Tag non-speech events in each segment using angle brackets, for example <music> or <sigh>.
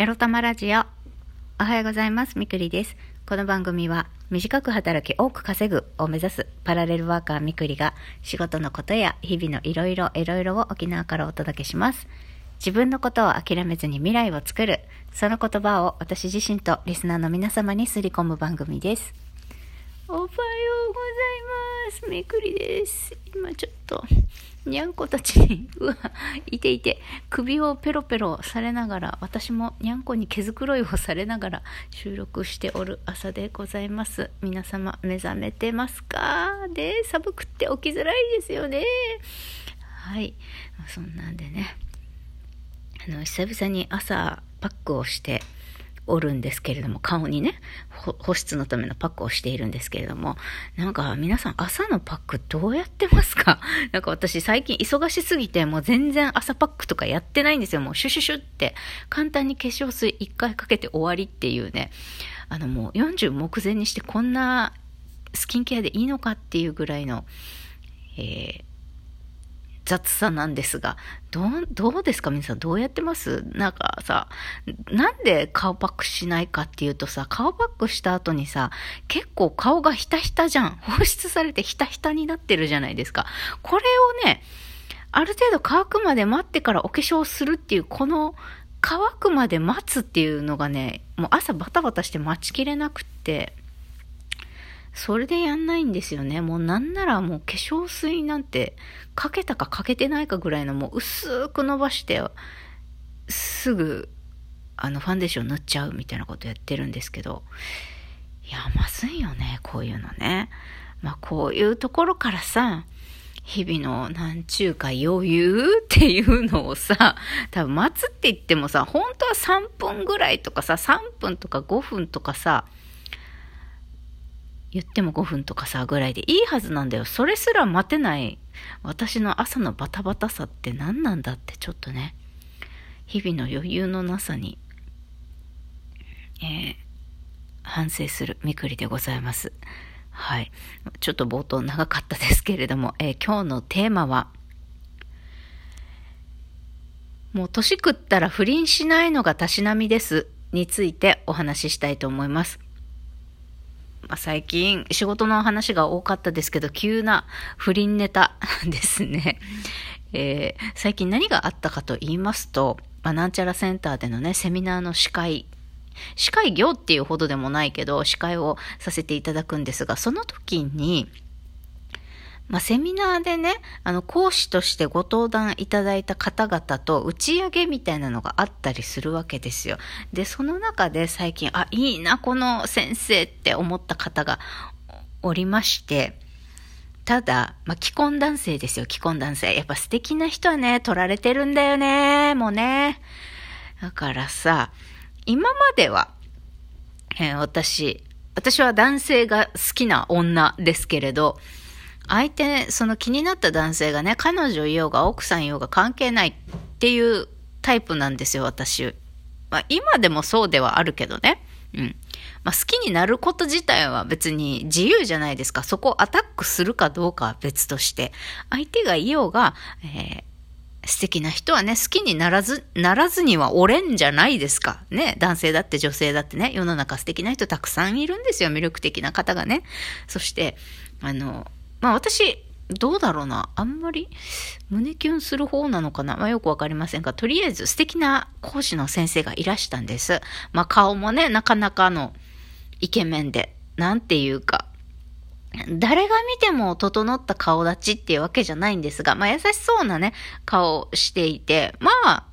エロ玉ラジオ。おはようございます。みくりです。この番組は、短く働き多く稼ぐを目指すパラレルワーカーみくりが、仕事のことや日々のいろいろいろいろを沖縄からお届けします。自分のことを諦めずに未来を作る、その言葉を私自身とリスナーの皆様にすり込む番組です。おはようございます。めくりです。今ちょっと、にゃんこたちに、うわ、いていて、首をペロペロされながら、私もにゃんこに毛づくろいをされながら収録しておる朝でございます。皆様、目覚めてますか？で、寒くって起きづらいですよね。はい。そんなんでね、あの、久々に朝パックをして、おるんですけれども、顔にね、保湿のためのパックをしているんですけれども、なんか皆さん朝のパックどうやってますか？<laughs> なんか私最近忙しすぎてもう全然朝パックとかやってないんですよ。もうシュシュシュって。簡単に化粧水一回かけて終わりっていうね、あのもう40目前にしてこんなスキンケアでいいのかっていうぐらいの、えー雑さなんですが、どう、どうですか？皆さんどうやってます？なんかさ、なんで顔パックしないかっていうとさ、顔パックした後にさ、結構顔がひたひたじゃん。放出されてひたひたになってるじゃないですか。これをね、ある程度乾くまで待ってからお化粧するっていう、この乾くまで待つっていうのがね、もう朝バタバタして待ちきれなくって、それでやんないんですよね。もうなんならもう化粧水なんてかけたかかけてないかぐらいのもう薄く伸ばして、すぐあのファンデーション塗っちゃうみたいなことやってるんですけど、いや、まずいよね、こういうのね。まあこういうところからさ、日々のなんちゅうか余裕っていうのをさ、多分待つって言ってもさ、本当は3分ぐらいとかさ、3分とか5分とかさ、言っても5分とかさぐらいでいいはずなんだよ。それすら待てない私の朝のバタバタさって何なんだってちょっとね、日々の余裕のなさに、えー、反省するみくりでございます。はい。ちょっと冒頭長かったですけれども、えー、今日のテーマは、もう年食ったら不倫しないのがたしなみですについてお話ししたいと思います。まあ、最近仕事の話が多かったですけど、急な不倫ネタ <laughs> ですね。えー、最近何があったかと言いますと、まあ、なんちゃらセンターでのね、セミナーの司会、司会業っていうほどでもないけど、司会をさせていただくんですが、その時に、まあ、セミナーでね、あの、講師としてご登壇いただいた方々と打ち上げみたいなのがあったりするわけですよ。で、その中で最近、あ、いいな、この先生って思った方がおりまして、ただ、まあ、既婚男性ですよ、既婚男性。やっぱ素敵な人はね、取られてるんだよね、もうね。だからさ、今までは、えー、私、私は男性が好きな女ですけれど、相手、その気になった男性がね、彼女いようが奥さんいようが関係ないっていうタイプなんですよ、私。まあ、今でもそうではあるけどね。うん。まあ、好きになること自体は別に自由じゃないですか。そこをアタックするかどうかは別として。相手がいようが、えー、素敵な人はね、好きにならず、ならずにはおれんじゃないですか。ね。男性だって女性だってね、世の中素敵な人たくさんいるんですよ。魅力的な方がね。そして、あの、まあ私、どうだろうな。あんまり胸キュンする方なのかな。まあよくわかりませんが、とりあえず素敵な講師の先生がいらしたんです。まあ顔もね、なかなかのイケメンで、なんていうか、誰が見ても整った顔立ちっていうわけじゃないんですが、まあ優しそうなね、顔をしていて、まあ、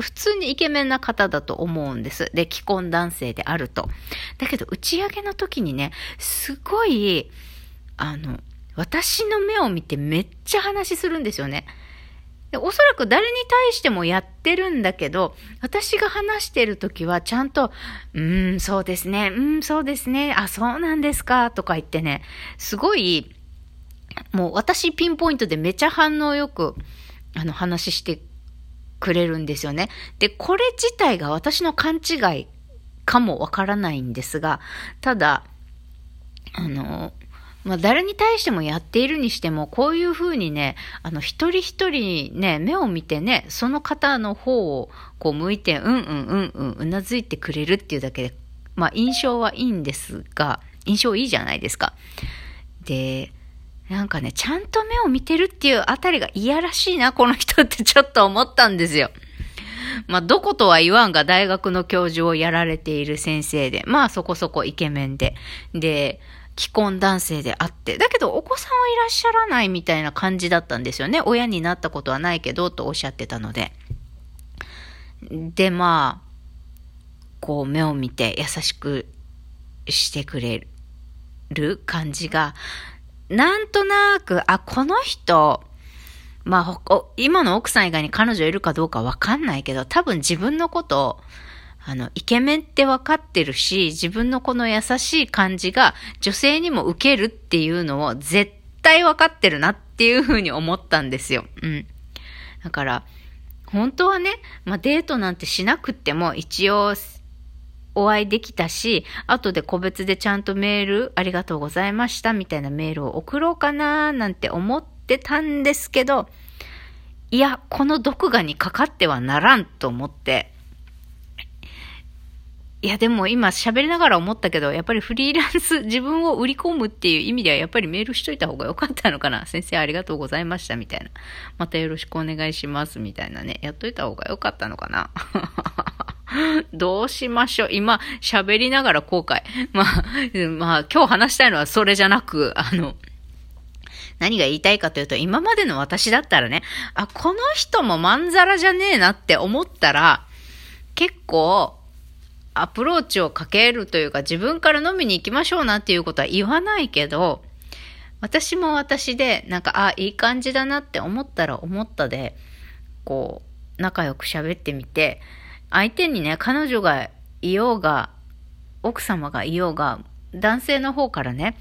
普通にイケメンな方だと思うんです。で、既婚男性であると。だけど、打ち上げの時にね、すごい、あの、私の目を見てめっちゃ話するんですよね。でおそらく誰に対してもやってるんだけど、私が話してる時はちゃんと、うーん、そうですね、うん、そうですね、あ、そうなんですか、とか言ってね、すごい、もう私ピンポイントでめちゃ反応よく、あの、話してくれるんですよね。で、これ自体が私の勘違いかもわからないんですが、ただ、あの、まあ、誰に対してもやっているにしても、こういうふうにね、あの、一人一人ね、目を見てね、その方の方をこう向いて、うんうんうんうん、うなずいてくれるっていうだけで、まあ、印象はいいんですが、印象いいじゃないですか。で、なんかね、ちゃんと目を見てるっていうあたりがいやらしいな、この人ってちょっと思ったんですよ。まあ、どことは言わんが大学の教授をやられている先生で、まあそこそこイケメンで、で、既婚男性であって、だけどお子さんはいらっしゃらないみたいな感じだったんですよね。親になったことはないけど、とおっしゃってたので。で、まあ、こう目を見て優しくしてくれる感じが、なんとなく、あ、この人、まあ、今の奥さん以外に彼女いるかどうかわかんないけど、多分自分のことあの、イケメンって分かってるし、自分のこの優しい感じが女性にも受けるっていうのを絶対分かってるなっていうふうに思ったんですよ。うん。だから、本当はね、まあ、デートなんてしなくても一応お会いできたし、後で個別でちゃんとメールありがとうございましたみたいなメールを送ろうかななんて思ってたんですけど、いや、この毒牙にかかってはならんと思って、いや、でも今喋りながら思ったけど、やっぱりフリーランス、<laughs> 自分を売り込むっていう意味では、やっぱりメールしといた方が良かったのかな。<laughs> 先生ありがとうございました、みたいな。またよろしくお願いします、みたいなね。やっといた方が良かったのかな。<laughs> どうしましょう。今、喋りながら後悔。まあ、まあ、今日話したいのはそれじゃなく、あの、何が言いたいかというと、今までの私だったらね、あ、この人もまんざらじゃねえなって思ったら、結構、アプローチをかけるというか自分から飲みに行きましょうなっていうことは言わないけど、私も私で、なんか、あ、いい感じだなって思ったら思ったで、こう、仲良く喋ってみて、相手にね、彼女がいようが、奥様がいようが、男性の方からね、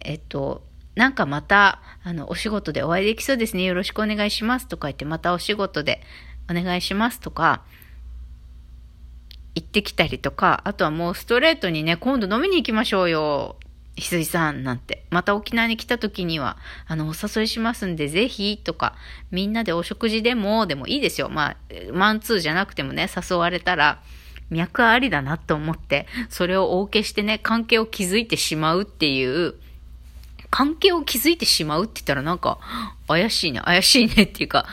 えっと、なんかまた、あの、お仕事でお会いできそうですね。よろしくお願いしますとか言って、またお仕事でお願いしますとか、行ってきたりとか、あとはもうストレートにね、今度飲みに行きましょうよ。ひすいさんなんて。また沖縄に来た時には、あの、お誘いしますんで、ぜひ、とか、みんなでお食事でも、でもいいですよ。まあ、マンツーじゃなくてもね、誘われたら、脈ありだなと思って、それをお受けしてね、関係を築いてしまうっていう、関係を築いてしまうって言ったらなんか、怪しいね、怪しいねっていうか、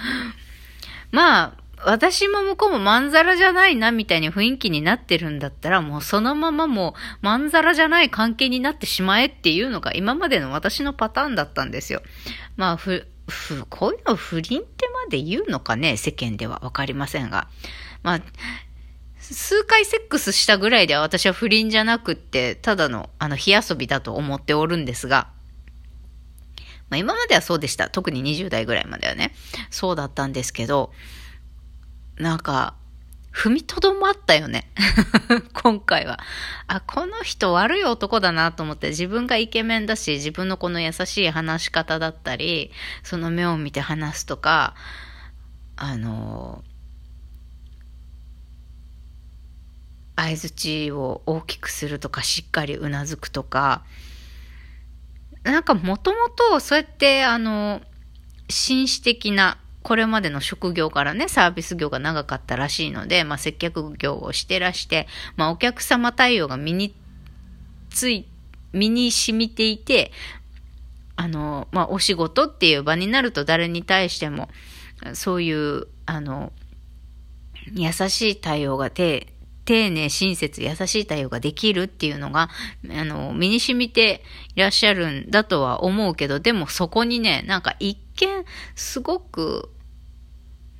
まあ、私も向こうもまんざらじゃないなみたいに雰囲気になってるんだったら、もうそのままもうまんざらじゃない関係になってしまえっていうのが今までの私のパターンだったんですよ。まあ、ふ、ふ、こういうの不倫ってまで言うのかね、世間ではわかりませんが。まあ、数回セックスしたぐらいでは私は不倫じゃなくって、ただの、あの、火遊びだと思っておるんですが、まあ今まではそうでした。特に20代ぐらいまではね。そうだったんですけど、なんか、踏みとどまったよね。<laughs> 今回は。あ、この人悪い男だなと思って自分がイケメンだし、自分のこの優しい話し方だったり、その目を見て話すとか、あの、相づちを大きくするとか、しっかりうなずくとか、なんかもともとそうやってあの、紳士的なこれまでの職業からね、サービス業が長かったらしいので、まあ、接客業をしてらして、まあ、お客様対応が身につい、身に染みていて、あの、まあ、お仕事っていう場になると誰に対しても、そういう、あの、優しい対応が丁寧、親切、優しい対応ができるっていうのが、あの、身に染みていらっしゃるんだとは思うけど、でもそこにね、なんか一見、すごく、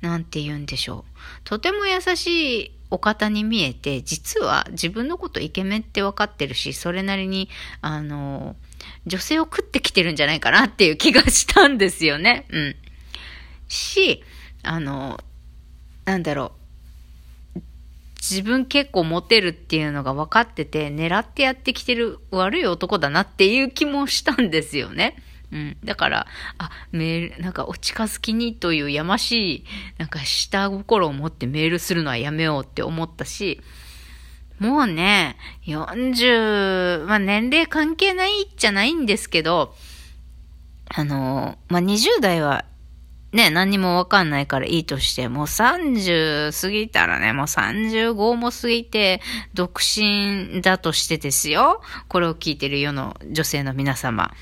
なんて言うんでしょう。とても優しいお方に見えて、実は自分のことイケメンって分かってるし、それなりに、あの、女性を食ってきてるんじゃないかなっていう気がしたんですよね。うん。し、あの、なんだろう。自分結構モテるっていうのが分かってて、狙ってやってきてる悪い男だなっていう気もしたんですよね。うん。だから、あ、メール、なんかお近づきにというやましい、なんか下心を持ってメールするのはやめようって思ったし、もうね、40、まあ年齢関係ないじゃないんですけど、あの、まあ20代はね、何にもわかんないからいいとして、もう30過ぎたらね、もう35も過ぎて、独身だとしてですよ。これを聞いてる世の女性の皆様。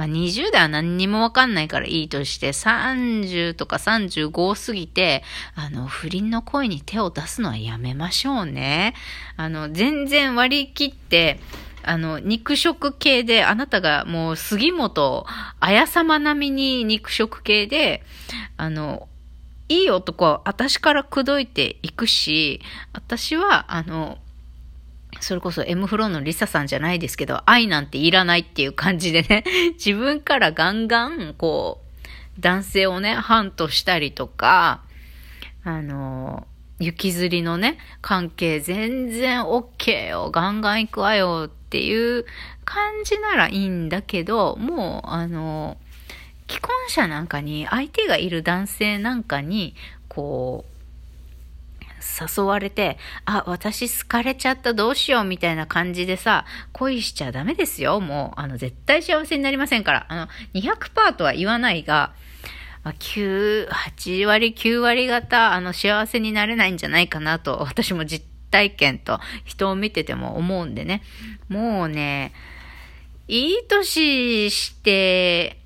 まあ、20代は何にもわかんないからいいとして、30とか35過ぎて、あの、不倫の声に手を出すのはやめましょうね。あの、全然割り切って、あの、肉食系で、あなたがもう杉本綾様並みに肉食系で、あの、いい男は私から口説いていくし、私は、あの、それこそ M フローのリサさんじゃないですけど、愛なんていらないっていう感じでね、<laughs> 自分からガンガン、こう、男性をね、ハントしたりとか、あの、行きずりのね、関係全然 OK よ、ガンガン行くわよっていう感じならいいんだけど、もう、あの、既婚者なんかに、相手がいる男性なんかに、こう、誘われて、あ、私好かれちゃったどうしようみたいな感じでさ、恋しちゃダメですよ。もう、あの、絶対幸せになりませんから。あの、200%とは言わないが、9、8割、9割方、あの、幸せになれないんじゃないかなと、私も実体験と人を見てても思うんでね。もうね、いい年して、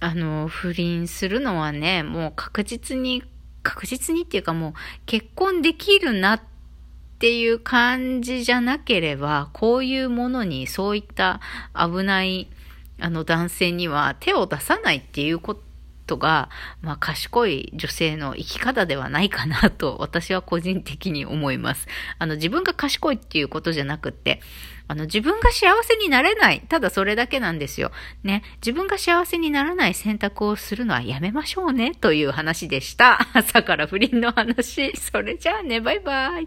あの、不倫するのはね、もう確実に、確実にっていうかもう結婚できるなっていう感じじゃなければ、こういうものにそういった危ないあの男性には手を出さないっていうことが、まあ、賢い女性の生き方ではないかなと、私は個人的に思います。あの、自分が賢いっていうことじゃなくって、あの、自分が幸せになれない。ただそれだけなんですよ。ね。自分が幸せにならない選択をするのはやめましょうね、という話でした。<laughs> 朝から不倫の話。それじゃあね、バイバイ。